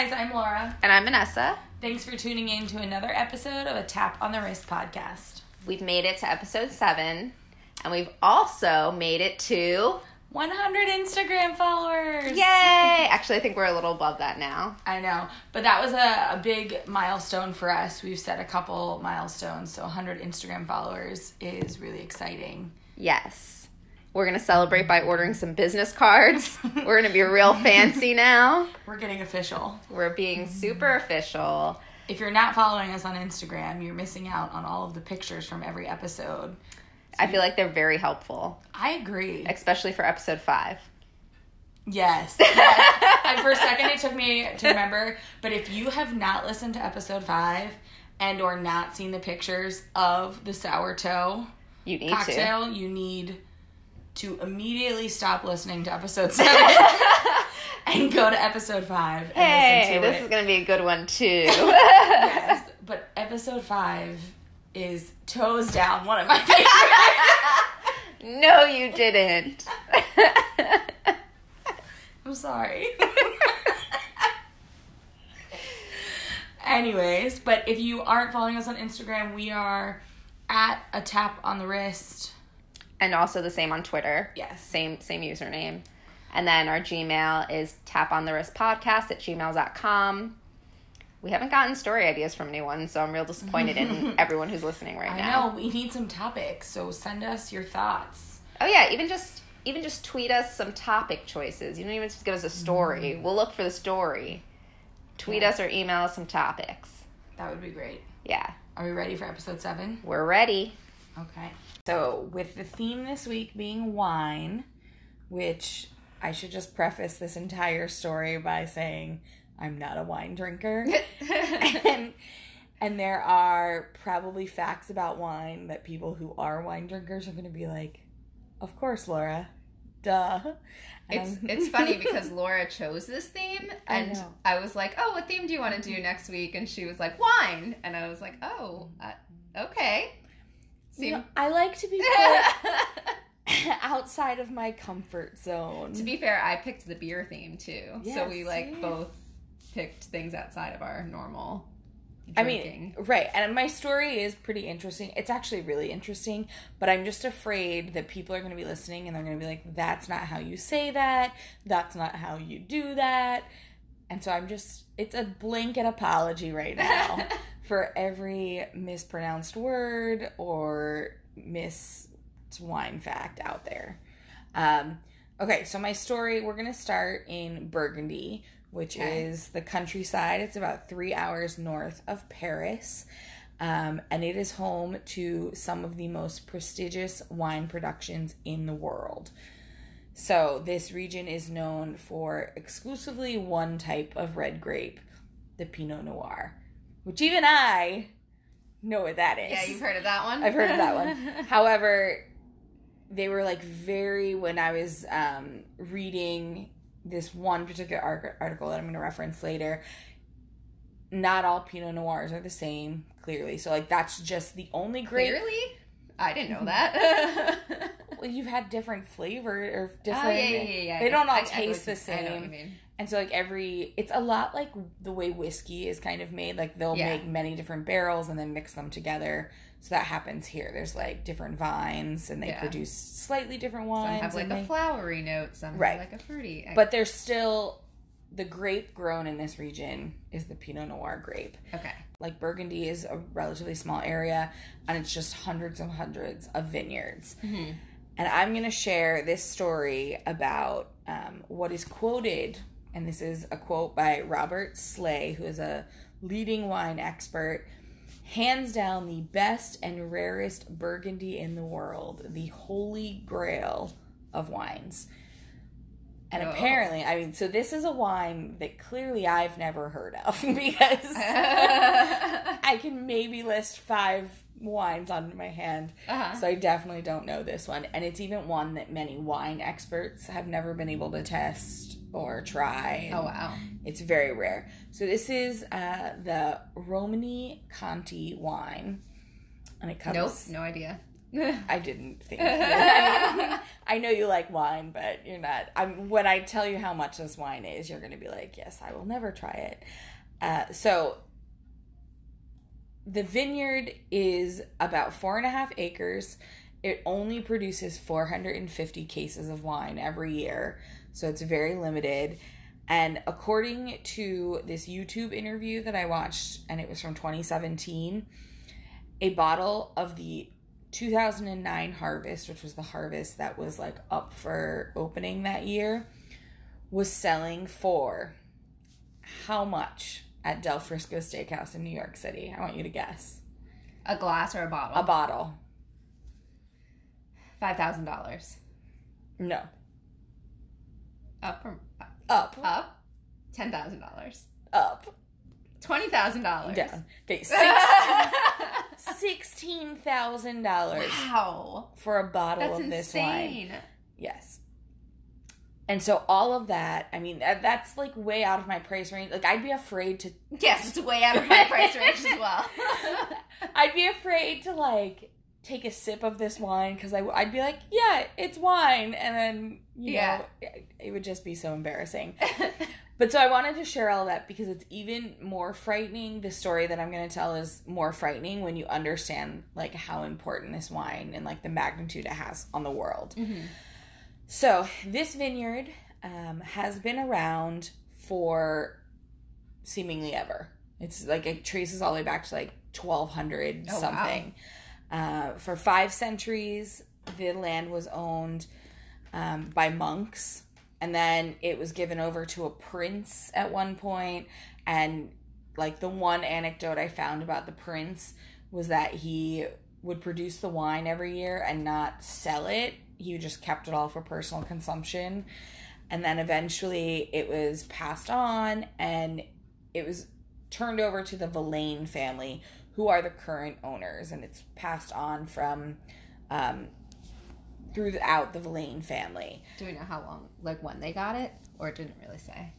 guys, I'm Laura. And I'm Vanessa. Thanks for tuning in to another episode of a Tap on the Wrist podcast. We've made it to episode seven, and we've also made it to 100 Instagram followers. Yay! Actually, I think we're a little above that now. I know, but that was a, a big milestone for us. We've set a couple milestones, so 100 Instagram followers is really exciting. Yes. We're going to celebrate by ordering some business cards. we're going to be real fancy now. We're getting official. We're being mm-hmm. super official. If you're not following us on Instagram, you're missing out on all of the pictures from every episode. I feel like they're very helpful, I agree. especially for episode five. Yes. yes. and for a second it took me to remember, but if you have not listened to episode 5 and or not seen the pictures of the sour toe You need cocktail, you need to immediately stop listening to episode 7 and go to episode 5 and. Hey, listen to this it. is going to be a good one, too. yes, but episode 5 is toes down one of my favorite. no, you didn't. I'm sorry. Anyways, but if you aren't following us on Instagram, we are at a tap on the wrist. And also the same on Twitter. Yes. Same same username. And then our Gmail is tap on the wrist podcast at gmail.com. We haven't gotten story ideas from anyone, so I'm real disappointed in everyone who's listening right I now. know we need some topics, so send us your thoughts. Oh yeah, even just even just tweet us some topic choices. You don't even just give us a story. Mm-hmm. We'll look for the story. Tweet Yeah. us or email us some topics. That would be great. Yeah, Are we ready for episode seven? we're ready. Okay. So, with the theme this week being wine, which I should just preface this entire story by saying I'm not a wine drinker. and, and there are probably facts about wine that people who are wine drinkers are going to be like, of course, Laura. Duh. It's it's funny because Laura chose this theme, and know. I, was like, "Oh, what theme do you want to do next week?" And she was like, "Wine," and I was like, "Oh, uh, okay." You know, I like to be outside of my comfort zone. to be fair, I picked the beer theme too, so we like both picked things outside of our normal. I mean, right. And my story is pretty interesting. It's actually really interesting, but I'm just afraid that people are going to be listening and they're going to be like, that's not how you say that. That's not how you do that. And so I'm just, it's a blanket apology right now for every mispronounced word or miss wine fact out there. Um, okay, so my story, we're going to start in Burgundy, which Okay. is the countryside. It's about three hours north of Paris. Um, and it is home to some of the most prestigious wine productions in the world. So, this region is known for exclusively one type of red grape, the Pinot Noir, which even I know what that is. yeah, you've heard of that one. I've heard of that one. However, they were like very when I was um, reading this one particular ar- article that I'm going to reference later. Not all Pinot Noirs are the same, clearly. So like that's just the only grape. Clearly, I didn't know that. Well, you've had different flavor or different. Oh yeah, yeah, yeah. They don't all I- I taste the I know what you same. And so like every it's a lot like the way whiskey is kind of made. Like they'll Yeah. make many different barrels and then mix them together. So that happens here. There's like different vines and they Yeah. produce slightly different Some wines. have like a they- flowery note, some Right. have like a fruity. I- but there's still the grape grown in this region is the Pinot Noir grape. okay, Like Burgundy is a relatively small area and it's just hundreds and hundreds of vineyards. Mhm. And I'm going to share this story about um, what is quoted, and this is a quote by Robert Slay, who is a leading wine expert. Hands down, the best and rarest Burgundy in the world, the holy grail of wines. And Oh. apparently, I mean, so this is a wine that clearly I've never heard of because I can maybe list five wines on my hand. Uh-huh. So I definitely don't know this one. And it's even one that many wine experts have never been able to test or try. oh wow. It's very rare. So this is uh, the Romanée-Conti wine. And it comes Nope, no idea. I didn't think. I, I know you like wine, but you're not. I'm when I tell you how much this wine is, you're going to be like, "Yes, I will never try it." Uh, so the vineyard is about four and a half acres. It only produces 450 cases of wine every year, so it's very limited. And according to this YouTube interview that I watched, and it was from 2017, a bottle of the 2009 harvest, which was the harvest that was like up for opening that year, was selling for how much at Del Frisco Steakhouse in New York City? I want you to guess. A glass or a bottle? A bottle. Five thousand dollars. No. Up from Up. up. Ten thousand dollars. Up. Twenty thousand dollars. Down. Okay. Sixteen thousand dollars wow. for a bottle That's of this wine. Yes. And so all of that, I mean, that- that's like way out of my price range. Like I'd be afraid to Yes, it's way out of my price range as well. I'd be afraid to like take a sip of this wine because I'd be like, yeah, it's wine, and then you Yeah. know it- it would just be so embarrassing. But so I wanted to share all that because it's even more frightening. The story that I'm going to tell is more frightening when you understand like how important this wine and like the magnitude it has on the world. Mhm. So this vineyard um, has been around for seemingly ever. It's like it traces all the way back to like 1200 Oh, wow. something. Uh, for five centuries, the land was owned um, by monks, and then it was given over to a prince at one point. And like the one anecdote I found about the prince was that he would produce the wine every year and not sell it. He just kept it all for personal consumption. And then eventually it was passed on and it was turned over to the Villaine family, who are the current owners. And it's passed on from um, throughout the Villaine family. Do we know how long, like when they got it, or it didn't really say?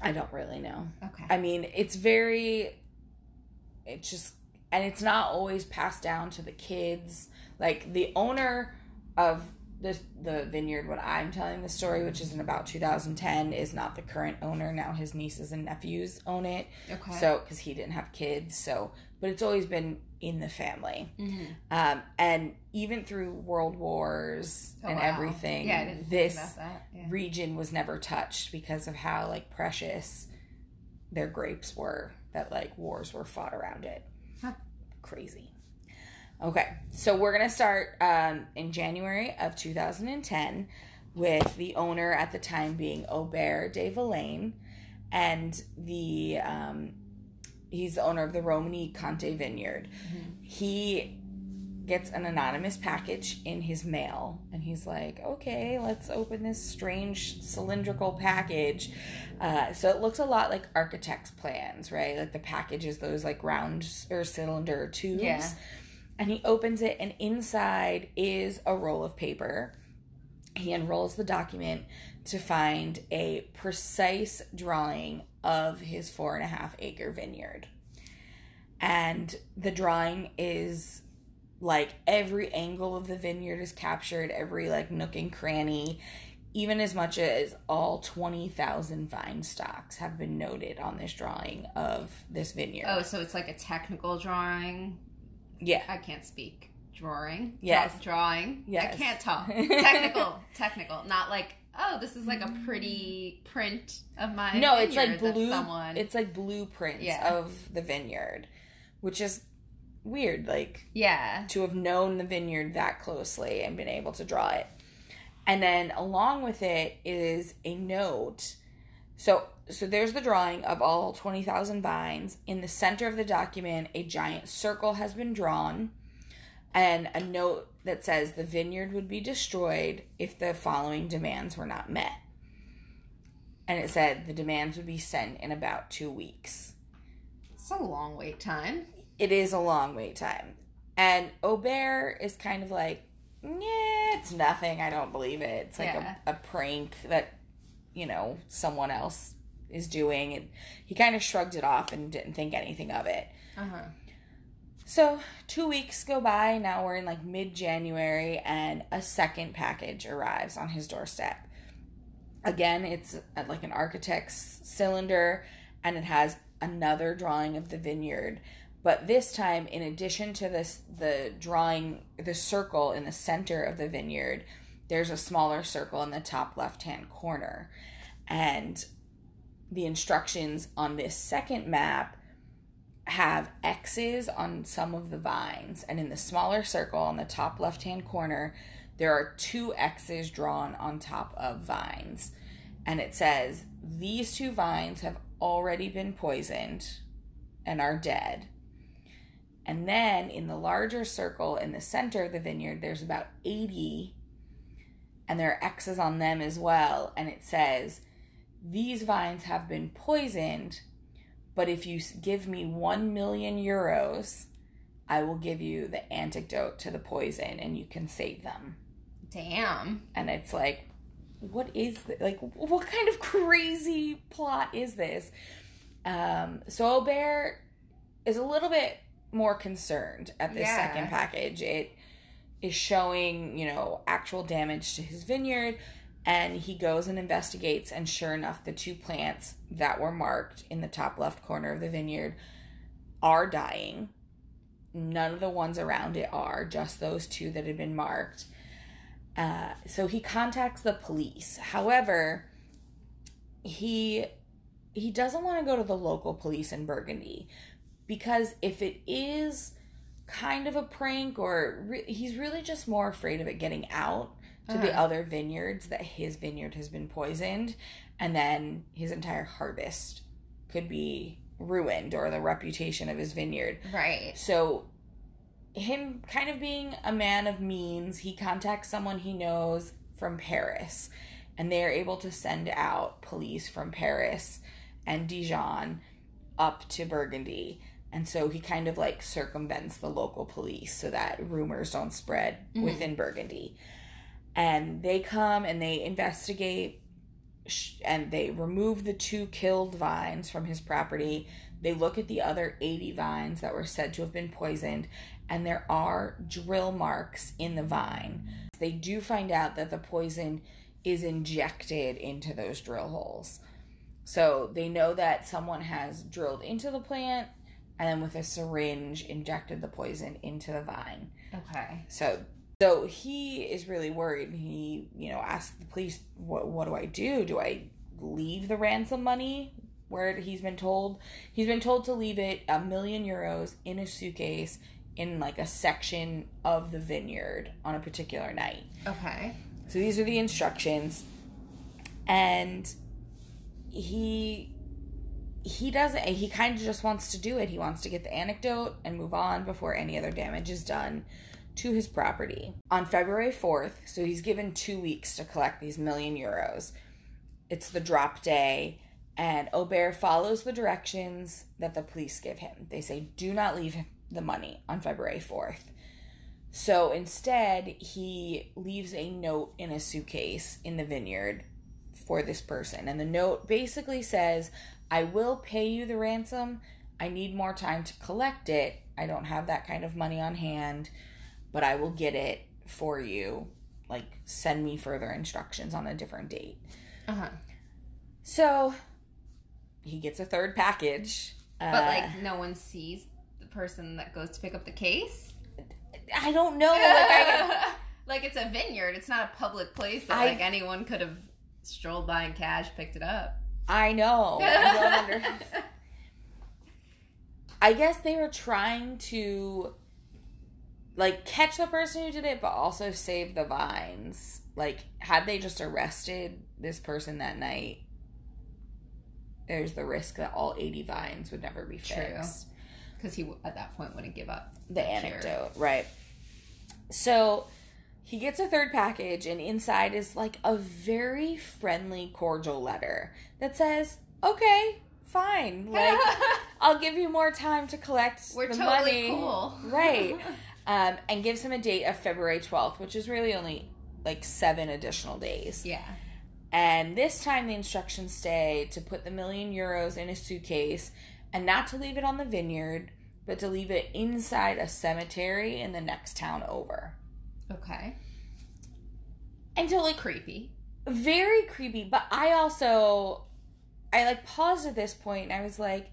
I don't really know. Okay. I mean, it's very, it's just, and it's not always passed down to the kids. Like the owner of this, the vineyard, what I'm telling the story, which is in about 2010, is not the current owner. Now his nieces and nephews own it. okay. So, because he didn't have kids. So, but it's always been in the family. Mhm. Um, and even through world wars Oh, and wow. everything, Yeah, this think about that. Yeah. region was never touched because of how like precious their grapes were that like wars were fought around it Huh. crazy okay so we're gonna start um, in january of 2010 with the owner at the time being aubert de Villaine, and the um, he's the owner of the Romanée-Conti vineyard. He gets an anonymous package in his mail and he's like okay let's open this strange cylindrical package. Uh, so it looks a lot like architect's plans right? Like the package is those like round or cylinder tubes. Yeah. And he opens it and inside is a roll of paper he unrolls the document to find a precise drawing of his four and a half acre vineyard and the drawing is like every angle of the vineyard is captured every like nook and cranny even as much as all 20,000 vine stocks have been noted on this drawing of this vineyard. Oh, so it's like a technical drawing. Yeah. I can't speak. Drawing. Yes. Drawing. Yes. I can't talk. technical. Technical. Not like oh, this is like a pretty print of my. No, it's like blue Someone. it's like blueprints Yeah. of the vineyard, which is weird like yeah. to have known the vineyard that closely and been able to draw it. And then along with it is a note. So so there's the drawing of all 20,000 vines. In the center of the document, a giant circle has been drawn and a note that says the vineyard would be destroyed if the following demands were not met. And it said the demands would be sent in about 2 weeks It's a long wait time. it is a long wait time. And Aubert is kind of like, yeah, it's nothing. I don't believe it. It's like Yeah. a, a prank that, you know, someone else is doing. And he kind of shrugged it off and didn't think anything of it. Uh huh. So, two weeks go by. Now we're in like mid January, and a second package arrives on his doorstep. Again, it's uh, like an architect's cylinder, and it has another drawing of the vineyard. But this time, in addition to this, the drawing, the circle in the center of the vineyard, there's a smaller circle in the top left hand corner. And the instructions on this second map have X's on some of the vines. And in the smaller circle on the top left hand corner, there are two X's drawn on top of vines. And it says, These two vines have already been poisoned and are dead. And then in the larger circle in the center of the vineyard, there's about 80, and there are X's on them as well. And it says, These vines have been poisoned, but if you give me 1 million euros, I will give you the antidote to the poison and you can save them. Damn. And it's like, what is this? like what kind of crazy plot is this? Um, so Aubert is a little bit more concerned at this Yeah. second package. It is showing, you know, actual damage to his vineyard, and he goes and investigates, and sure enough, the two plants that were marked in the top left corner of the vineyard are dying. None of the ones around it are, just those two that had been marked. Uh, so he contacts the police. However, he he doesn't want to go to the local police in Burgundy because if it is kind of a prank or re- he's really just more afraid of it getting out to the Uh-huh. other vineyards that his vineyard has been poisoned and then his entire harvest could be ruined or the reputation of his vineyard. Right. So, him kind of being a man of means, he contacts someone he knows from Paris, and they are able to send out police from Paris and Dijon up to Burgundy. And so he kind of like circumvents the local police so that rumors don't spread Mhm. within Burgundy. And they come and they investigate sh- and they remove the two killed vines from his property. They look at the other 80 vines that were said to have been poisoned, and there are drill marks in the vine. They do find out that the poison is injected into those drill holes. So they know that someone has drilled into the plant and then with a syringe injected the poison into the vine. Okay. So so he is really worried. He, you know, asks the police, "What what do I do? Do I leave the ransom money where he's been told? He's been told to leave it a million euros in a suitcase in like a section of the vineyard on a particular night. Okay. So these are the instructions. And he he doesn't he kind of just wants to do it. He wants to get the anecdote and move on before any other damage is done to his property. On February 4th, so he's given 2 weeks to collect these million euros. It's the drop day and Aubert follows the directions that the police give him. They say do not leave the money on February 4th. So instead, he leaves a note in a suitcase in the vineyard for this person. And the note basically says, I will pay you the ransom. I need more time to collect it. I don't have that kind of money on hand, but I will get it for you. Like, send me further instructions on a different date. Uh huh. So he gets a third package. But Uh, like, no one sees the person that goes to pick up the case. I don't know. Like, I, like it's a vineyard. It's not a public place that I- like anyone could have strolled by in cash, picked it up. I know. I under- I guess they were trying to like catch the person who did it, but also save the vines. Like, had they just arrested this person that night, there's the risk that all 80 vines would never be fixed. Because he at that point wouldn't give up. the cure. anecdote, right? So he gets a third package, and inside is like a very friendly, cordial letter that says, "Okay, fine, like I'll give you more time to collect We're the totally money." cool. right? Um, and gives him a date of February twelfth, which is really only like seven additional days. yeah. And this time, the instructions stay to put the million euros in a suitcase and not to leave it on the vineyard, but to leave it inside a cemetery in the next town over. Okay. And totally Creepy. very creepy. But I also, I like paused at this point and I was like,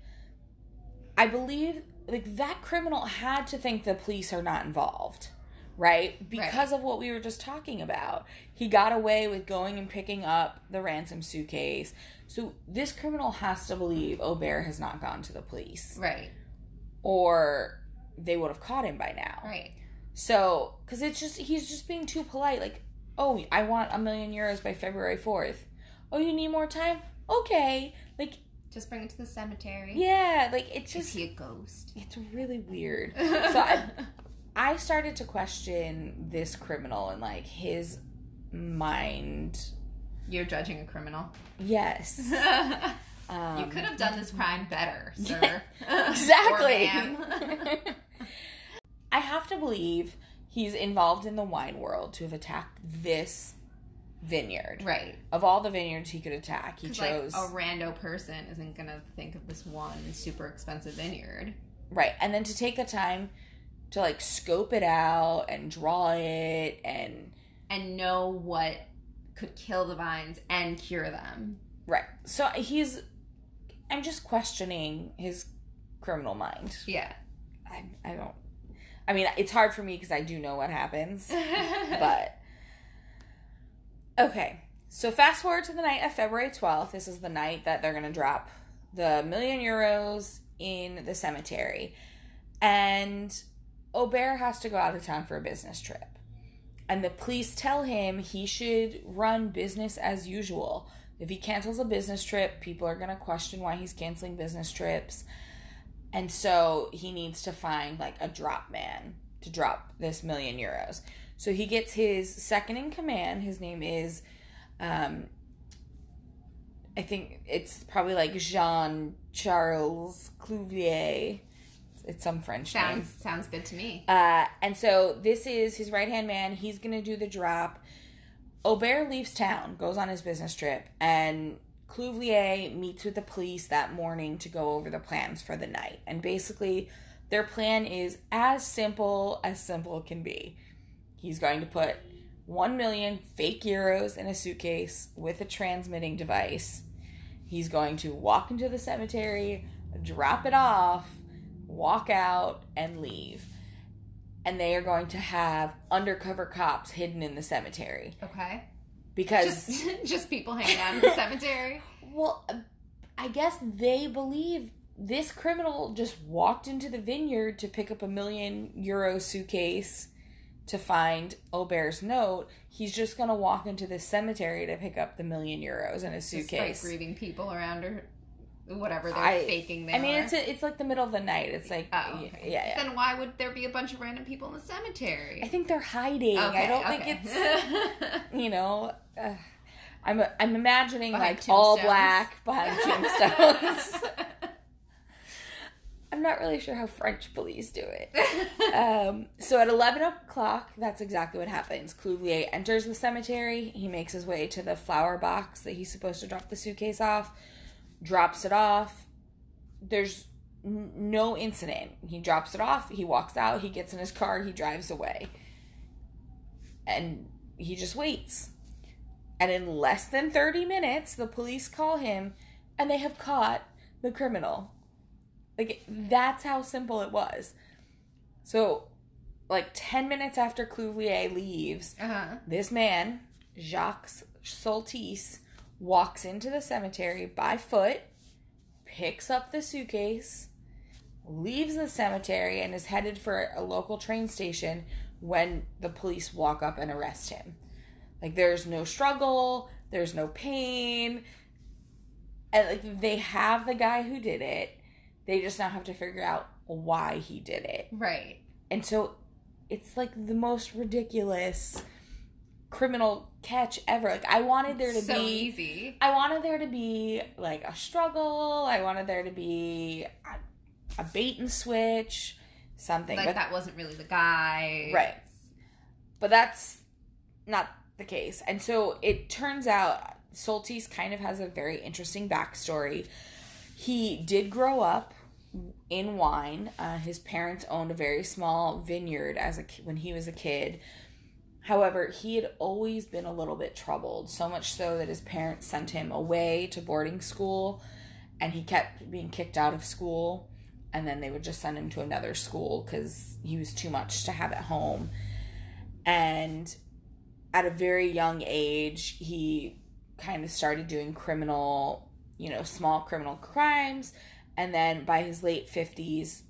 I believe like that criminal had to think the police are not involved, right? Because of what we were just talking about. He got away with going and picking up the ransom suitcase. So this criminal has to believe Aubert has not gone to the police, Right. or they would have caught him by now. Right. So, because it's just, he's just being too polite. Like, oh, I want a million euros by February 4th. Oh, you need more time? Okay. Like, Just bring it to the cemetery. yeah, like, it's just. Is he a ghost? it's really weird. So, I, I started to question this criminal and, like, his mind. You're judging a criminal. Yes. you Um, could have done this crime better, sir. Exactly. I have to believe he's involved in the wine world to have attacked this vineyard. right. Of all the vineyards he could attack, he chose like a rando person isn't gonna think of this one super expensive vineyard. right, and then to take the time to like scope it out and draw it and and know what could kill the vines and cure them. right. So he's, I'm just questioning his criminal mind. Yeah. I I don't. I mean, it's hard for me because I do know what happens, but okay. So fast forward to the night of February 12th. This is the night that they're going to drop the million euros in the cemetery. And Aubert has to go out of town for a business trip. And the police tell him he should run business as usual. If he cancels a business trip, people are going to question why he's canceling business trips. And so he needs to find like a drop man to drop this million euros. So he gets his second in command. His name is, um, I think it's probably like Jean Charles Clouvier. It's some French name. sounds sounds good to me. Uh, and so this is his right hand man. He's gonna do the drop. Aubert leaves town, goes on his business trip, and Clouvier meets with the police that morning to go over the plans for the night. And basically, their plan is as simple as simple can be. He's going to put 1 million fake euros in a suitcase with a transmitting device. He's going to walk into the cemetery, drop it off, walk out, and leave. And they are going to have undercover cops hidden in the cemetery. Okay. Because Just just people hanging out in the cemetery. Well, uh, I guess they believe this criminal just walked into the vineyard to pick up a million euro suitcase to find Aubert's note. He's just gonna walk into the cemetery to pick up the million euros in a Just like suitcase. grieving people around or whatever they're I- faking they I mean, are. it's a, it's like the middle of the night. It's like Oh, yeah, okay. yeah, yeah. Then why would there be a bunch of random people in the cemetery? I think they're hiding. I don't think it's you know. Uh, I'm I'm imagining Behind like all black behind tombstones. I'm not really sure how French police do it. Um, so at 11 o'clock, that's exactly what happens. Clouvier enters the cemetery. He makes his way to the flower box that he's supposed to drop the suitcase off, drops it off. There's no incident. He drops it off. He walks out. He gets in his car. He drives away. And he just waits. And in less than 30 minutes, the police call him and they have caught the criminal. Like, that's how simple it was. So, like 10 minutes after Clouvier leaves, uh-huh. this man, Jacques Soltys, walks into the cemetery by foot, picks up the suitcase, leaves the cemetery, and is headed for a local train station when the police walk up and arrest him. Like, there's no struggle, there's no pain. And, like, they have the guy who did it. They just now have to figure out why he did it. Right. And so it's like the most ridiculous criminal catch ever. Like I wanted there to so be easy. I wanted there to be like a struggle. I wanted there to be a, a bait and switch, something. Like but that wasn't really the guy. Right. but that's not the case. And so it turns out Soltys kind of has a very interesting backstory. He did grow up in wine. Uh, his parents owned a very small vineyard as a when he was a kid. However, he had always been a little bit troubled, so much so that his parents sent him away to boarding school, and he kept being kicked out of school. And then they would just send him to another school because he was too much to have at home. And at a very young age, he kind of started doing criminal, you know, small criminal crimes. And then by his late 50s,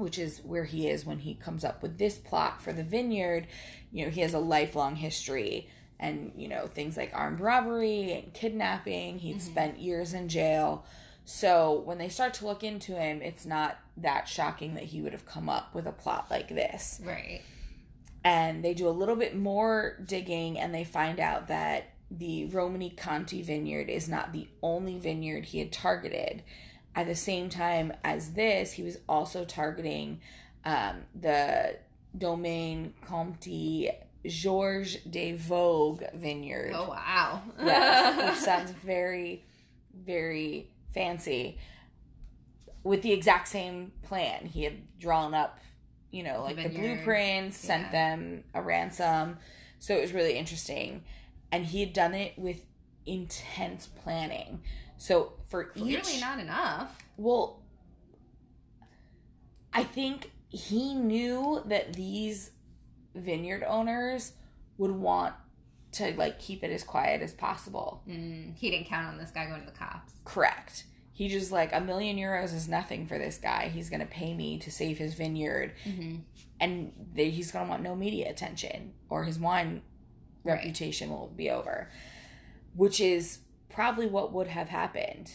which is where he is when he comes up with this plot for the vineyard, you know, he has a lifelong history and, you know, things like armed robbery and kidnapping. He'd mm-hmm. spent years in jail. So when they start to look into him, it's not that shocking that he would have come up with a plot like this Right. and they do a little bit more digging and they find out that the Romanée-Conti vineyard is not the only vineyard he had targeted. At the same time as this, he was also targeting um, the Domaine Comte Georges de Vogue vineyard. Oh wow. Yes, which sounds very, very fancy. With the exact same plan, he had drawn up, you know, like the, vineyard, blueprints, sent yeah. them a ransom. So it was really interesting, and he had done it with intense planning. So for Clearly each, not enough. well, I think he knew that these vineyard owners would want to like keep it as quiet as possible. Mm, he didn't count on this guy going to the cops. Correct. He just like a million euros is nothing for this guy. He's gonna pay me to save his vineyard, Mm-hmm. and they, he's gonna want no media attention, or his wine Right. reputation will be over. Which is probably what would have happened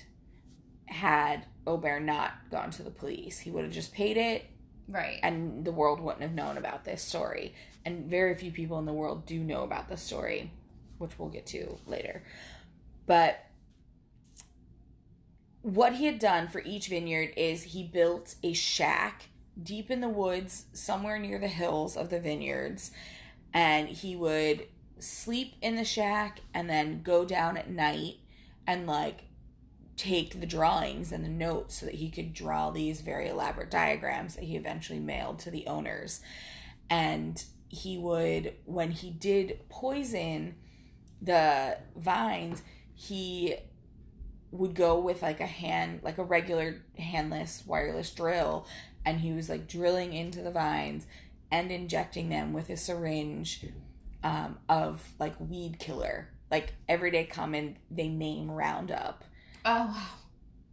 had Aubert not gone to the police. He would have just paid it, Right. and the world wouldn't have known about this story. And very few people in the world do know about the story, which we'll get to later. But what he had done for each vineyard is he built a shack deep in the woods, somewhere near the hills of the vineyards, and he would sleep in the shack and then go down at night and like take the drawings and the notes so that he could draw these very elaborate diagrams that he eventually mailed to the owners. And he would, when he did poison the vines, he would go with like a hand, like a regular handless wireless drill, and he was like drilling into the vines and injecting them with a syringe um, of like weed killer. Like everyday common, they name Roundup oh wow.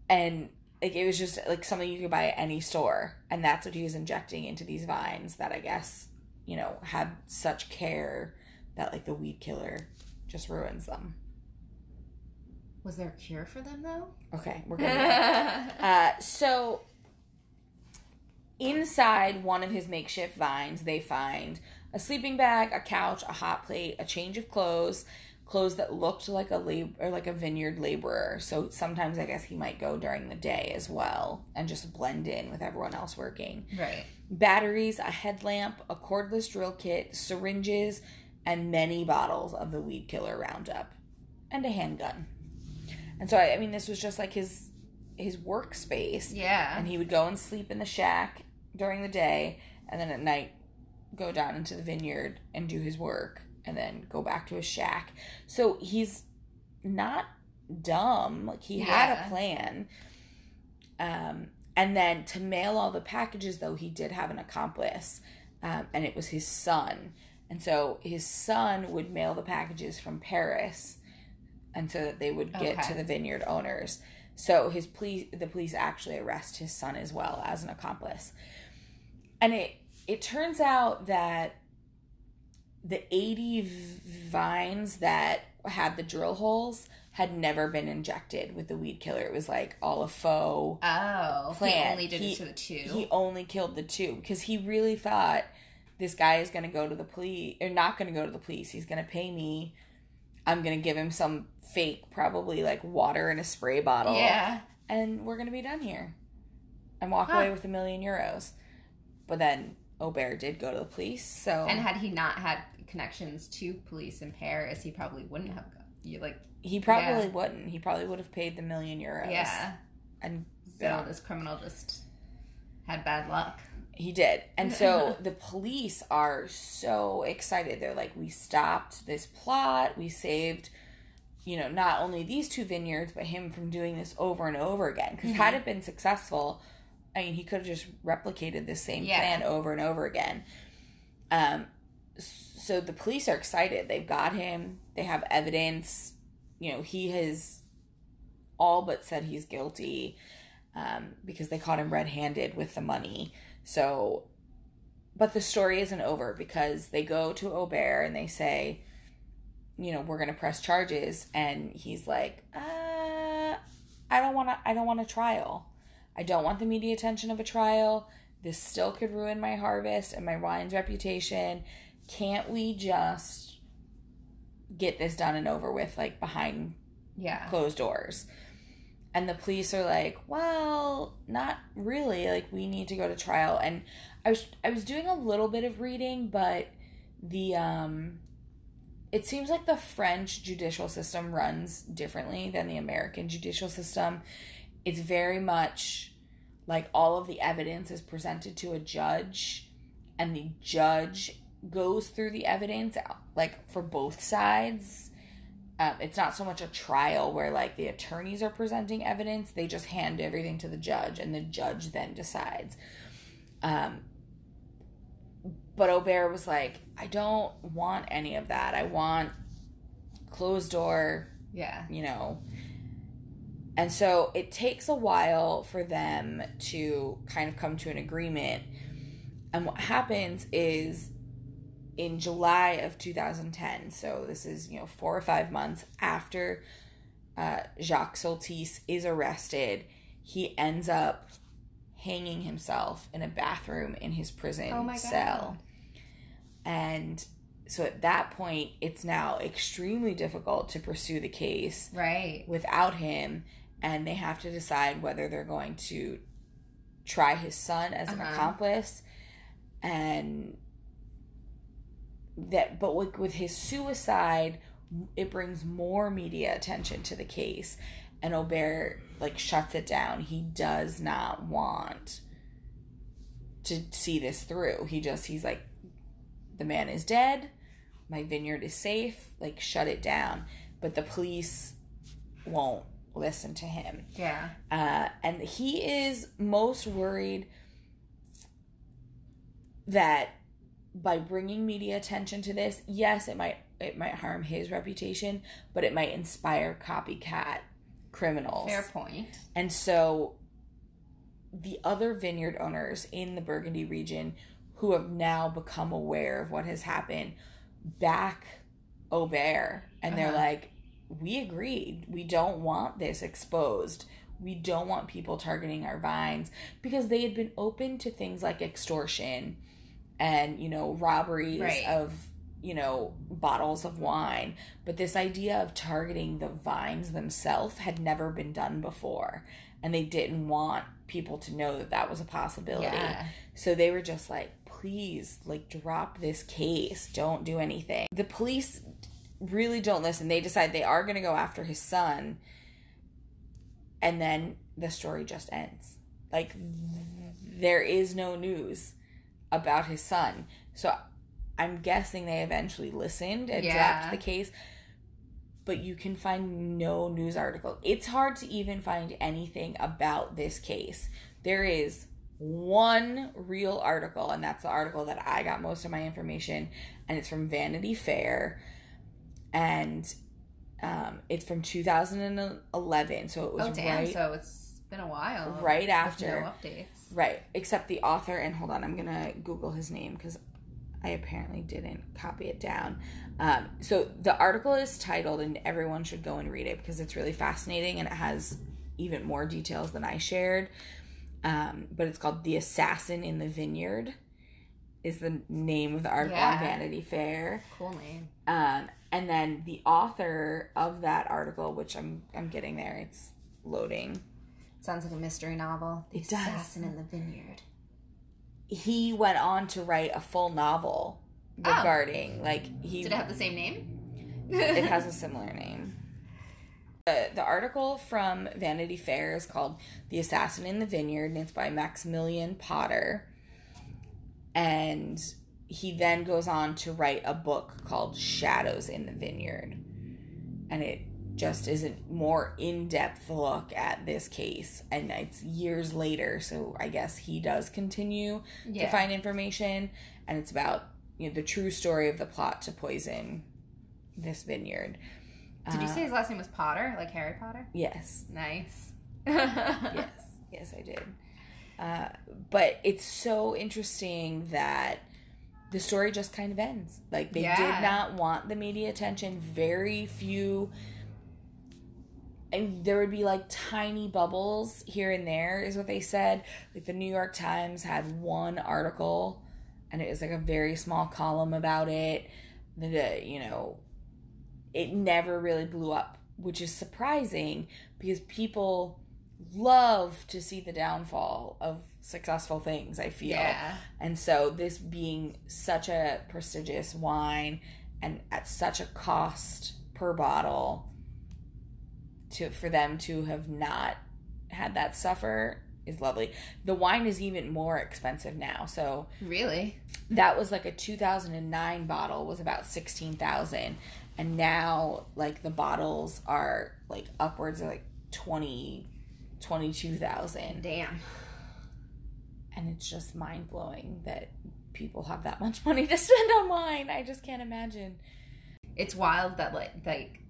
and like it was just like something you could buy at any store and that's what he was injecting into these vines that i guess you know had such care that like the weed killer just ruins them Was there a cure for them though? okay we're gonna uh so inside one of his makeshift vines they find a sleeping bag a couch a hot plate a change of clothes clothes that looked like a lab or like a vineyard laborer. So sometimes i guess he might go during the day as well and just blend in with everyone else working. Right. batteries a headlamp a cordless drill kit syringes and many bottles of the weed killer roundup and a handgun. And so i, I mean this was just like his his workspace. Yeah. and he would go and sleep in the shack during the day and then at night go down into the vineyard and do his work and then go back to his shack. So he's not dumb. Like he had a plan. Um and then to mail all the packages though he did have an accomplice um, and it was his son. And so his son would mail the packages from paris and so that they would get Okay. to the vineyard owners. So his police, the police actually arrest his son as well as an accomplice, and it it turns out that the eighty vines that had the drill holes had never been injected with the weed killer. It was like all a faux. oh, Plan. he only did He- it to the two. He only killed the two because he really thought this guy is going to go to the police or not going to go to the police. He's going to pay me. I'm going to give him some fake, probably like water in a spray bottle yeah. and we're gonna be done here and walk Huh. away with a million euros but then aubert did go to the police so And had he not had connections to police in Paris, he probably wouldn't have. You like, he probably yeah. wouldn't he probably would have paid the million euros yeah. and So this criminal just Had bad luck. He did. And so the police are so excited. They're like, we stopped this plot. We saved, you know, not only these two vineyards, but him from doing this over and over again. Because had it been successful, I mean, he could have just replicated the same Yeah. plan over and over again. Um, so the police are excited. They've got him. They have evidence. You know, he has all but said he's guilty um, because they caught him red-handed with the money. So, but the story isn't over because they go to Aubert and they say, you know, we're gonna press charges, and he's like, uh, I don't want to. I don't want a trial. I don't want the media attention of a trial. This still could ruin my harvest and my wine's reputation. Can't we just get this done and over with, like behind Yeah. closed doors. And the police are like, "Well, not really. Like we need to go to trial." And I was I was doing a little bit of reading, but the um it seems like the French judicial system runs differently than the American judicial system. It's very much like all of the evidence is presented to a judge and the judge goes through the evidence like for both sides. Um, it's not so much a trial where like the attorneys are presenting evidence they just hand everything to the judge and the judge then decides. Um, but aubert was like i don't want any of that. I want closed door Yeah. you know. And so it takes a while for them to kind of come to an agreement. And what happens is in July of 2010 so this is you know 4 or 5 months after uh, Jacques Soltys is arrested. He ends up hanging himself in a bathroom in his prison Oh cell. And so at that point it's now extremely difficult to pursue the case Right. without him. And they have to decide whether they're going to try his son as an Uh-huh. accomplice. And that but with, with his suicide it brings more media attention to the case. And Aubert like shuts it down. He does not want to see this through. He just he's like the man is dead. My vineyard is safe. Like shut it down. But the police won't listen to him. Yeah. uh, and he is most worried that by bringing media attention to this yes it might it might harm his reputation but it might inspire copycat criminals Fair point. and so the other vineyard owners in the Burgundy region who have now become aware of what has happened back Aubert and they're Uh-huh. like, we agreed. We don't want this exposed. We don't want people targeting our vines because they had been open to things like extortion and, you know, robberies Right. of, you know, bottles of wine. But this idea of targeting the vines themselves had never been done before. And they didn't want people to know that that was a possibility. Yeah. So they were just like, please, like, drop this case. Don't do anything. The police really don't listen. They decide they are going to go after his son. And then the story just ends. Like, there is no news about his son. So I'm guessing they eventually listened and Yeah. dropped the case. But you can find no news article. It's hard to even find anything about this case. There is one real article, and that's the article that I got most of my information, and it's from Vanity Fair, and um, it's from 2011. So it was Oh damn! right, So it's been a while. right after. No updates. Right, except the author, and hold on, I'm gonna Google his name because I apparently didn't copy it down. Um, so the article is titled, and everyone should go and read it because it's really fascinating and it has even more details than I shared. Um, but it's called "The Assassin in the Vineyard," is the name of the article on Vanity Fair. Cool name. Um, and then the author of that article, which I'm I'm getting there, it's loading. Sounds like a mystery novel. The It does. Assassin in the Vineyard. he went on to write a full novel Oh. regarding like he Did it have the same name? it has a similar name The, the article from Vanity Fair is called The Assassin in the Vineyard, and it's by Maximilian Potter. And he then goes on to write a book called Shadows in the Vineyard. And it just is a more in depth look at this case. And it's years later, so I guess he does continue Yeah. to find information. And it's about you know the true story of the plot to poison this vineyard. Did you Uh, say his last name was Potter, like Harry Potter? Yes. Nice. yes, yes, I did. Uh, but it's so interesting that the story just kind of ends. Like they Yeah. did not want the media attention. Very few, and there would be like tiny bubbles here and there, is what they said. Like the New York Times had one article, and it was like a very small column about it. The you know, it never really blew up, which is surprising because people love to see the downfall of successful things, I feel. Yeah. And so this being such a prestigious wine and at such a cost per bottle to for them to have not had that suffer is lovely. The wine is even more expensive now. So Really? that was like a 2009 bottle was about 16,000 and now like the bottles are like upwards of like 20 22,000 Damn. and it's just mind-blowing that people have that much money to spend on wine. I just can't imagine. It's wild that like like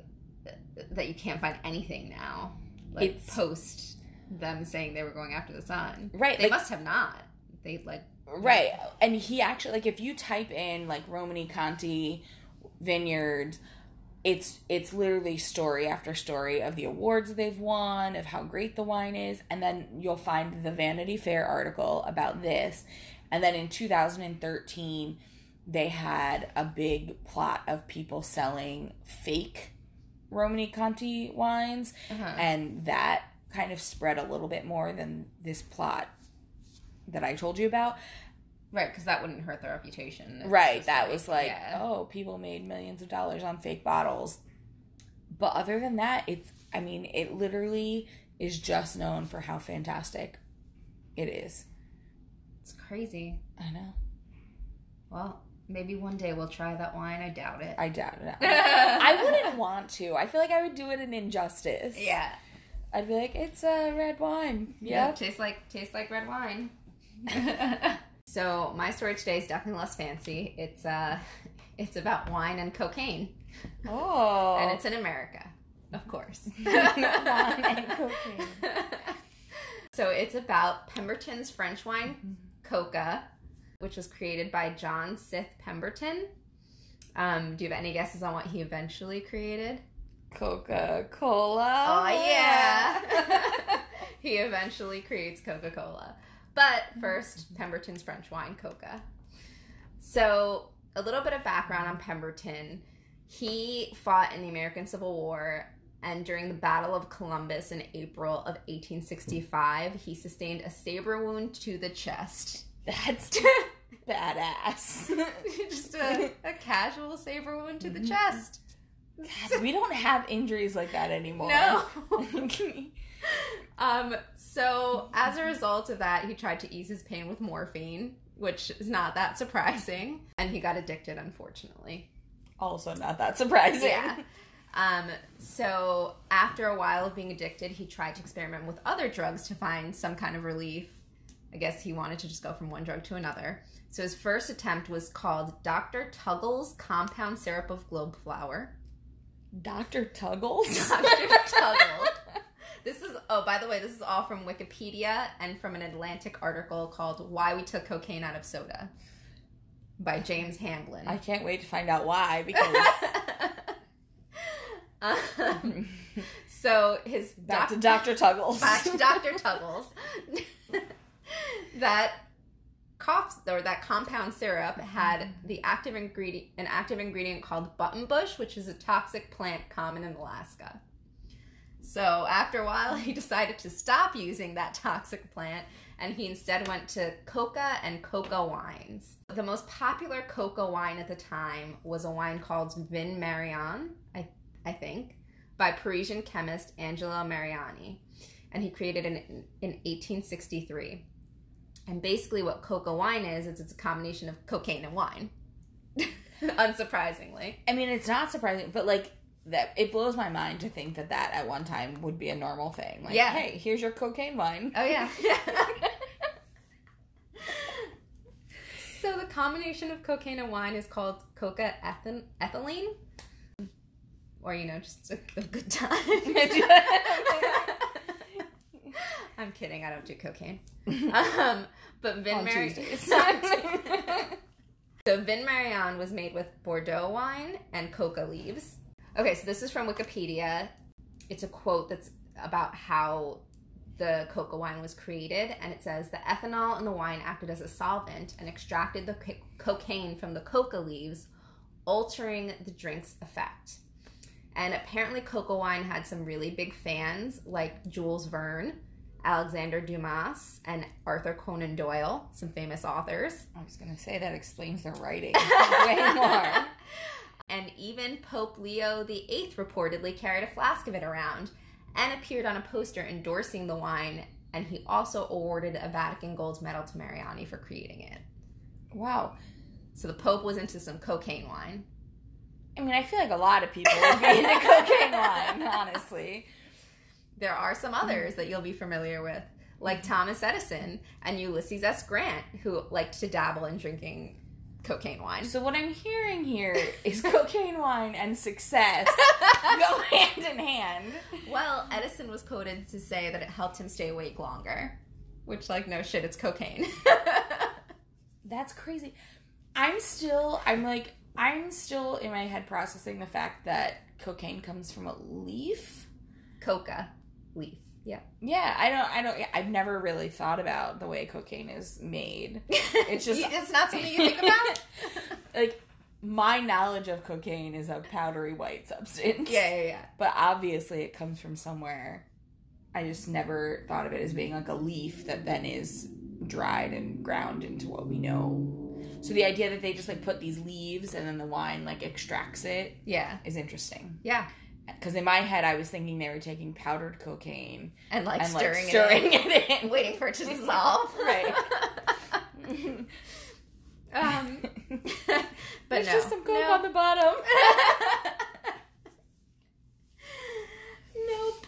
that you can't find anything now. Like It's- post them saying they were going after the sun. Right, They like- must have not. They like Right. And he actually like if you type in like Romanée-Conti vineyards, it's it's literally story after story of the awards they've won, of how great the wine is, and then you'll find the Vanity Fair article about this. And then in 2013, they had a big plot of people selling fake Romanée-Conti wines, uh-huh. and that kind of spread a little bit more than this plot that I told you about. right because that wouldn't hurt their reputation. It's right that was like yeah. oh people made millions of dollars on fake bottles but other than that it's i mean it literally is just known for how fantastic it is it's crazy. i know Well, maybe one day we'll try that wine. I doubt it. i doubt it i wouldn't want to i feel like i would do it an injustice Yeah. i'd be like it's a red wine Yeah, tastes like tastes like red wine. so my story today is definitely less fancy. It's uh, it's about wine and cocaine, oh and it's in America, of course. Wine and cocaine. so it's about Pemberton's French wine, Coca, which was created by John Stith Pemberton. Um, do you have any guesses on what he eventually created? coca-cola Oh yeah. he eventually creates Coca-Cola. But first, Pemberton's French wine Coca. So, a little bit of background on Pemberton. He fought in the American Civil War and during the Battle of Columbus in April of 1865, he sustained a saber wound to the chest. that's badass Just a, a casual saber wound to the chest. God, we don't have injuries like that anymore. No. Um, so as a result of that, he tried to ease his pain with morphine, which is not that surprising, and he got addicted, unfortunately. also not that surprising. Yeah. Um, so after a while of being addicted, he tried to experiment with other drugs to find some kind of relief. I guess he wanted to just go from one drug to another. So his first attempt was called Dr. Tuggle's Compound Syrup of Globe Flower. Dr. Tuggles. Dr. Tuggle. This is oh, by the way, this is all from Wikipedia and from an Atlantic article called "Why We Took Cocaine Out of Soda" by James Hamblin. I can't wait to find out why because um, so his back to Dr. Tuggles. back to Dr. Tuggles. that cough or that compound syrup had the active ingredient an active ingredient called buttonbush, which is a toxic plant common in Alaska. So after a while, he decided to stop using that toxic plant and he instead went to coca and coca wines. The most popular coca wine at the time was a wine called Vin Marion, I, I think, by Parisian chemist Angelo Mariani, and he created it in, in 1863. And basically, what coca wine is, is it's a combination of cocaine and wine. Unsurprisingly. I mean, it's not surprising, but like that, it blows my mind to think that that at one time would be a normal thing. Like, Yeah. hey, here's your cocaine wine. Oh yeah. so the combination of cocaine and wine is called coca ethan- ethylene, or you know, just a, a good time. I'm kidding. I don't do cocaine. Um, but Vin On Mari- Tuesdays. so Vin Marion was made with Bordeaux wine and coca leaves. Okay, so this is from Wikipedia. It's a quote that's about how the coca wine was created, and it says the ethanol in the wine acted as a solvent and extracted the co- cocaine from the coca leaves, altering the drink's effect. And apparently, coca wine had some really big fans like Jules Verne, Alexander Dumas, and Arthur Conan Doyle, some famous authors. I was gonna say that explains their writing way more. And even Pope Leo VIII reportedly carried a flask of it around and appeared on a poster endorsing the wine. And he also awarded a Vatican Gold Medal to Mariani for creating it. Wow. So the Pope was into some cocaine wine. I mean, I feel like a lot of people would be into cocaine wine, honestly. There are some others that you'll be familiar with, like Thomas Edison and Ulysses S. Grant, who liked to dabble in drinking cocaine wine. So what I'm hearing here is cocaine wine and success go hand in hand. Well, Edison was quoted to say that it helped him stay awake longer, which, like, no shit, it's cocaine. That's crazy. I'm still, I'm like, I'm still in my head processing the fact that cocaine comes from a leaf. Coca leaf. Yeah. Yeah, I don't, I don't, I've never really thought about the way cocaine is made. It's just- it's not something you think about. Like, my knowledge of cocaine is a powdery white substance. yeah, yeah, yeah. But obviously, it comes from somewhere. I just never thought of it as being like a leaf that then is dried and ground into what we know. So the idea that they just like put these leaves and then the wine like extracts it Yeah, is interesting. yeah. Because in my head, I was thinking they were taking powdered cocaine And like and stirring, like stirring it, it in, in, waiting for it to dissolve. Right. um, but There's no, just some coke no. on the bottom. nope.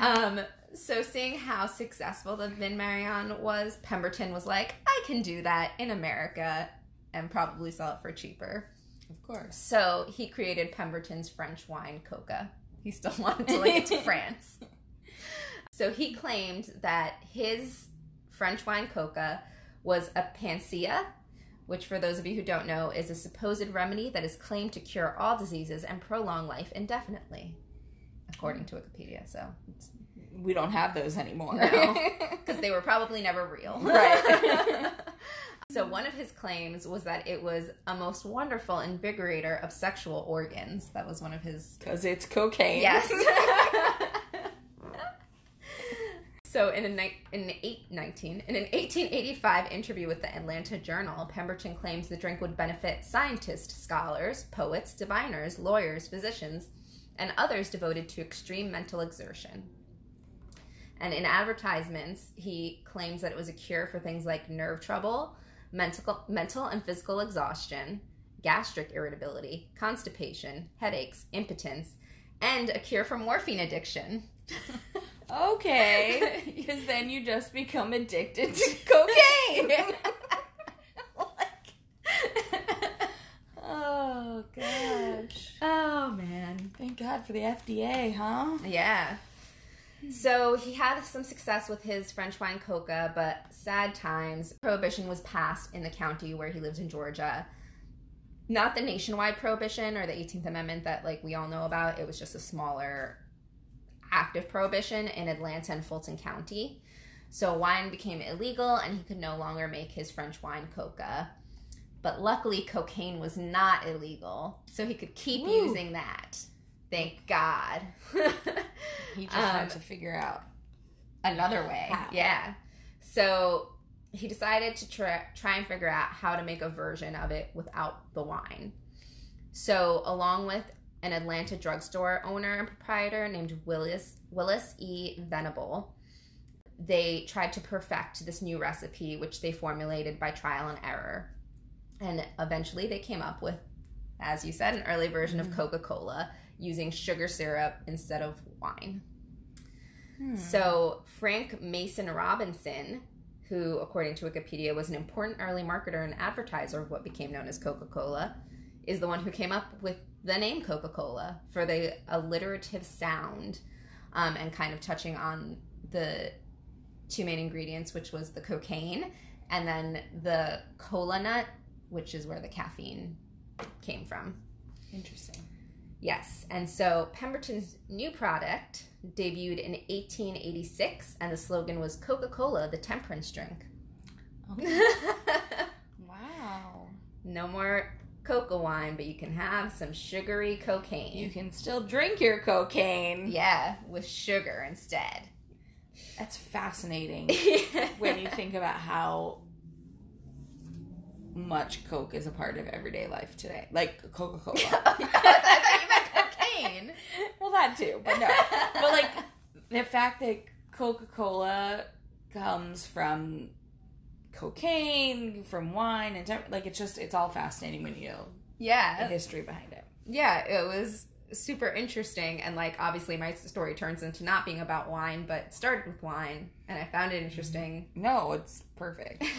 Um, so seeing how successful the Vin Marion was, Pemberton was like, I can do that in America and probably sell it for cheaper. Of course. So he created Pemberton's French wine coca. He still wanted to like it to France. So he claimed that his French wine coca was a panacea, which for those of you who don't know is a supposed remedy that is claimed to cure all diseases and prolong life indefinitely, according to Wikipedia. So We don't have those anymore. No. because they were probably never real. Right. So one of his claims was that it was a most wonderful invigorator of sexual organs. That was one of his Because it's cocaine. Yes. so in a ni- in an eight, 19 in an 1885 interview with the Atlanta Journal, Pemberton claims the drink would benefit scientists, scholars, poets, diviners, lawyers, physicians, and others devoted to extreme mental exertion. And in advertisements, he claims that it was a cure for things like nerve trouble, mental, mental and physical exhaustion, gastric irritability, constipation, headaches, impotence, and a cure for morphine addiction. Okay. Because then you just become addicted to cocaine. oh, gosh. oh man. Thank God for the FDA, huh? Yeah. So he had some success with his French wine coca, but sad times. Prohibition was passed in the county where he lives in Georgia. Not the nationwide prohibition or the 18th Amendment that like we all know about. It was just a smaller active prohibition in Atlanta and Fulton County. So wine became illegal and he could no longer make his French wine coca. But luckily cocaine was not illegal, so he could keep Woo. using that. Thank God. He just Um, had to figure out. another way. How? Yeah. So he decided to try, try and figure out how to make a version of it without the wine. So, along with an Atlanta drugstore owner and proprietor named Willis Willis E. Venable. They tried to perfect this new recipe, which they formulated by trial and error. And eventually they came up with, as you said, an early version of Mhm. Coca Cola using sugar syrup instead of wine. Hmm. So, Frank Mason Robinson, who, according to Wikipedia, was an important early marketer and advertiser of what became known as Coca Cola, is the one who came up with the name Coca Cola for the alliterative sound um, and kind of touching on the two main ingredients, which was the cocaine and then the cola nut, which is where the caffeine came from. Interesting. Yes, and so Pemberton's new product debuted in 1886, and the slogan was Coca Cola, the temperance drink. Oh. Wow. no more coca wine, but you can have some sugary cocaine. You can still drink your cocaine. yeah, with sugar instead. That's fascinating when you think about how much Coke is a part of everyday life today. Like Coca Cola. Oh, I thought you meant cocaine. well, that too, but no. But like the fact that Coca Cola comes from cocaine, from wine, and like it's just it's all fascinating when you know yeah the history behind it. yeah, it was super interesting and like obviously my story turns into not being about wine but started with wine and i found it mm-hmm. interesting No, it's perfect.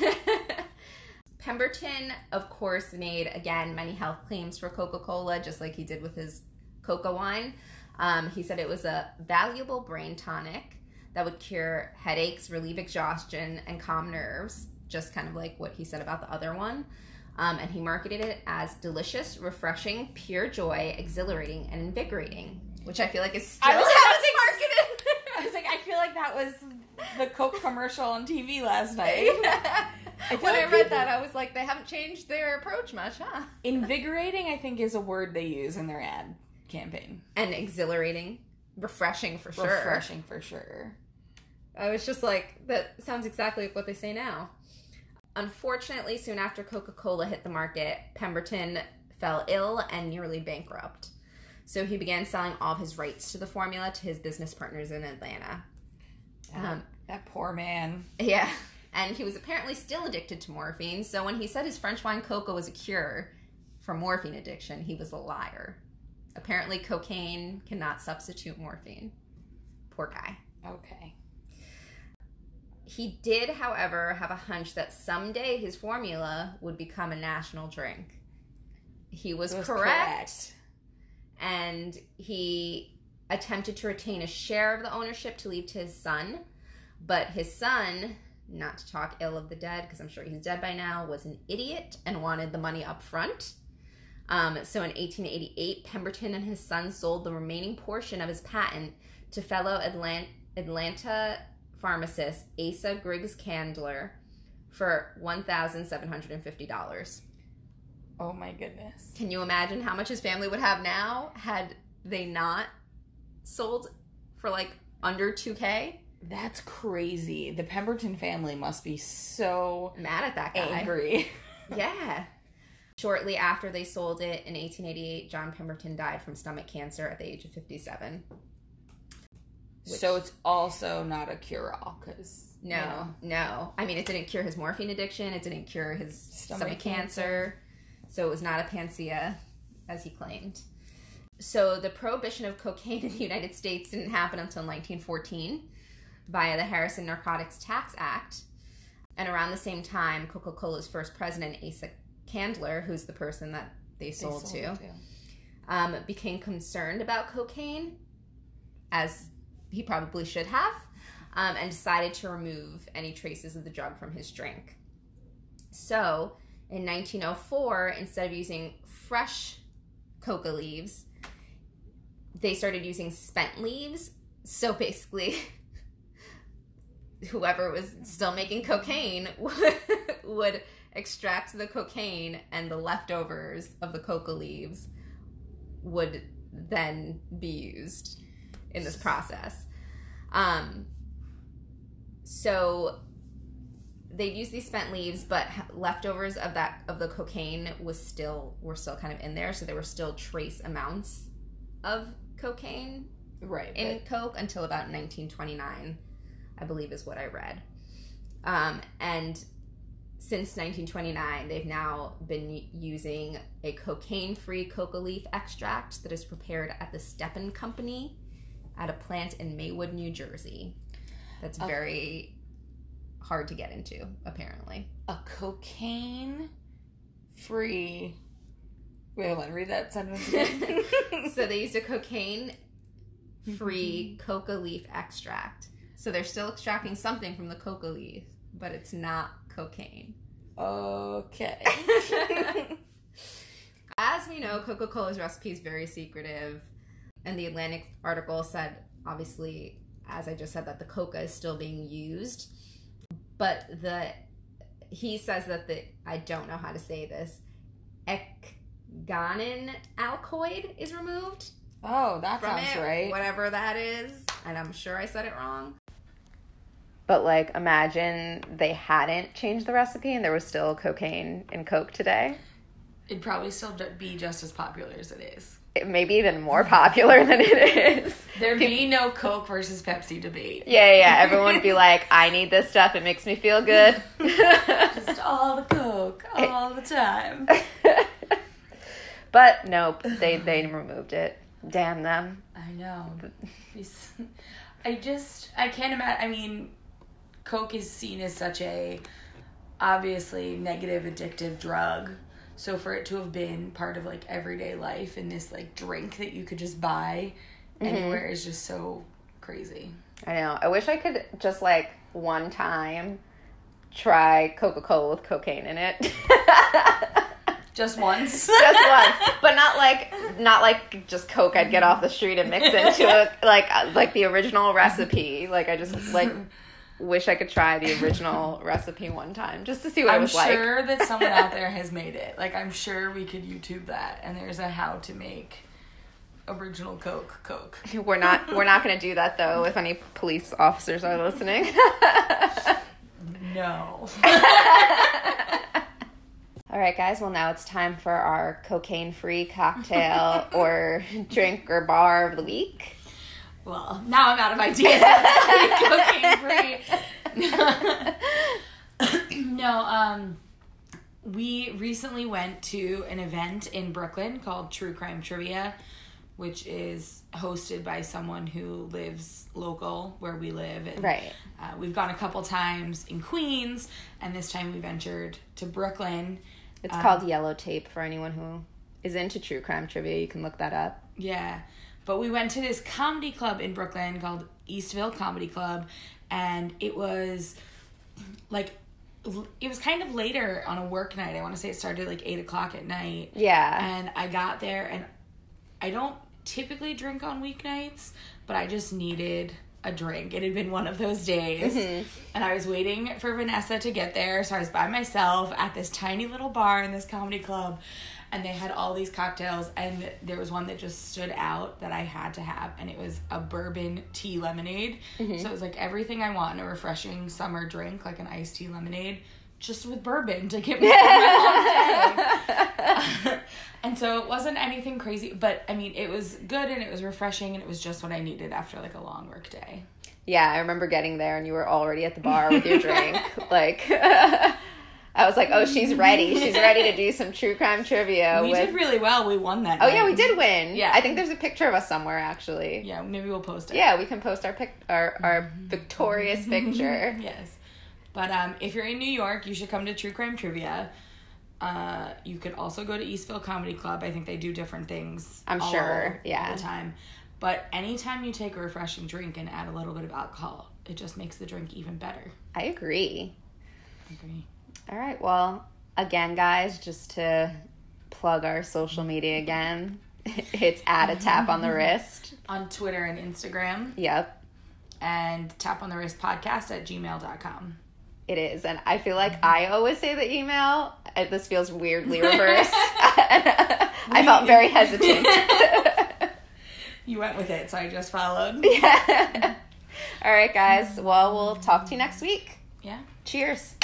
Pemberton, of course, made again many health claims for Coca Cola, just like he did with his coca wine. Um, he said it was a valuable brain tonic that would cure headaches, relieve exhaustion, and calm nerves, just kind of like what he said about the other one. Um, and he marketed it as delicious, refreshing, pure joy, exhilarating, and invigorating, which I feel like is still I was how it's marketed. I was like, I feel like that was the Coke commercial on TV last night. I when I read people- that, I was like, they haven't changed their approach much, huh? Invigorating, I think, is a word they use in their ad campaign. And exhilarating, refreshing for sure. Refreshing for sure. I was just like, that sounds exactly like what they say now. Unfortunately, soon after Coca Cola hit the market, Pemberton fell ill and nearly bankrupt. So he began selling all of his rights to the formula to his business partners in Atlanta. Um, That poor man. yeah. And he was apparently still addicted to morphine. So when he said his French wine coca was a cure for morphine addiction, he was a liar. Apparently, cocaine cannot substitute morphine. Poor guy. Okay. He did, however, have a hunch that someday his formula would become a national drink. He was, was correct, and he attempted to retain a share of the ownership to leave to his son. But his son, not to talk ill of the dead, because I'm sure he's dead by now, was an idiot and wanted the money up front. Um, so in 1888, Pemberton and his son sold the remaining portion of his patent to fellow Atlant- Atlanta pharmacist Asa Griggs Candler for $1,750. Oh my goodness. Can you imagine how much his family would have now had they not sold for like under 2K? That's crazy. The Pemberton family must be so Mad at that guy. angry. Yeah. Shortly after they sold it in 1888, John Pemberton died from stomach cancer at the age of 57. Which- So it's also not a cure all because No, no. I mean, it didn't cure his morphine addiction. It didn't cure his stomach, Stomach cancer. So it was not a panacea, as he claimed. So the prohibition of cocaine in the United States didn't happen until 1914 via the Harrison Narcotics Tax Act. And around the same time, Coca Cola's first president, Asa Candler, who's the person that they sold, to, um, became concerned about cocaine, as he probably should have, um, and decided to remove any traces of the drug from his drink. So, in 1904, instead of using fresh coca leaves, they started using spent leaves. So basically, whoever was still making cocaine would, would extract the cocaine, and the leftovers of the coca leaves would then be used in this process. Um, so they'd use these spent leaves, but leftovers of that of the cocaine was still were still kind of in there, so there were still trace amounts of cocaine Right. in Coke until about 1929, I believe is what I read. Um, and since 1929, they've now been using a cocaine free coca leaf extract that is prepared at the Stepan Company at a plant in Maywood, New Jersey. That's Okay. very hard to get into, apparently. a cocaine free. Wait, hold on. Read that sentence again. So they used a cocaine free coca leaf extract. So they're still extracting something from the coca leaf, but it's not cocaine. okay. As we know, Coca Cola's recipe is very secretive. And the Atlantic article said, obviously, as I just said, that the coca is still being used. But the he says that the I don't know how to say this ecgonine alcohol is removed Oh, that from sounds it, right. whatever that is. And I'm sure I said it wrong. But like, imagine they hadn't changed the recipe and there was still cocaine in Coke today. It'd probably still be just as popular as it is. It may be even more popular than it is. There'd be no Coke versus Pepsi debate. Yeah, yeah, yeah. Everyone would be like, I need this stuff. It makes me feel good. Just all the Coke, all the time. but nope, they they removed it. Damn them. I know. I just I can't imagine. I mean, Coke is seen as such a obviously negative addictive drug. So for it to have been part of like everyday life and this like drink that you could just buy mm-hmm. anywhere is just so crazy. I know. I wish I could just like one time try Coca Cola with cocaine in it. Just once. just once, but not like not like just Coke. I'd get off the street and mix into it like like the original recipe. Like I just like wish I could try the original recipe one time just to see what it I'm was like. sure that someone out there has made it. Like I'm sure we could YouTube that and there's a how to make original Coke Coke. We're not we're not going to do that though. If any police officers are listening. No. All right, guys. Well, now it's time for our cocaine-free cocktail or drink or bar of the week. Well, now I'm out of ideas. Cocaine free. no, um, we recently went to an event in Brooklyn called True Crime Trivia, which is hosted by someone who lives local where we live. And, Right. Uh, we've gone a couple times in Queens, and this time we ventured to Brooklyn. It's Um, called Yellow Tape for anyone who is into true crime trivia. You can look that up. Yeah. But we went to this comedy club in Brooklyn called Eastville Comedy Club, and it was like it was kind of later on a work night. I want to say it started like eight o'clock at night. Yeah. And I got there, and I don't typically drink on weeknights, but I just needed a drink. It had been one of those days. Mm-hmm. And I was waiting for Vanessa to get there. So I was by myself at this tiny little bar in this comedy club. And they had all these cocktails. And there was one that just stood out that I had to have. And it was a bourbon tea lemonade. Mm-hmm. So it was like everything I want in a refreshing summer drink, like an iced tea lemonade, just with bourbon to get me through my long day. and so it wasn't anything crazy, but I mean, it was good and it was refreshing and it was just what I needed after like a long work day. Yeah, I remember getting there and you were already at the bar with your drink. like, I was like, oh, she's ready. She's ready to do some true crime trivia. we with... did really well. We won that. oh, yeah, we did win. Yeah. I think there's a picture of us somewhere, actually. Yeah, maybe we'll post it. Yeah, we can post our pic- our, our victorious picture. yes. But um, if you're in New York, you should come to True Crime Trivia. Uh, you could also go to Eastville Comedy Club. I think they do different things. I'm all- sure, yeah. All the time. But anytime you take a refreshing drink and add a little bit of alcohol, it just makes the drink even better. I agree. Agree. All right. Well, again, guys, just to plug our social media again, it's at a tap on the wrist. On Twitter and Instagram. Yep, and tap on the wrist podcast at gmail.com. it is. And I feel like I always say the email. Uh, this feels weirdly reversed. I felt very hesitant. You went with it, so I just followed. yeah. All right, guys. Well, we'll talk to you next week. Yeah. Cheers.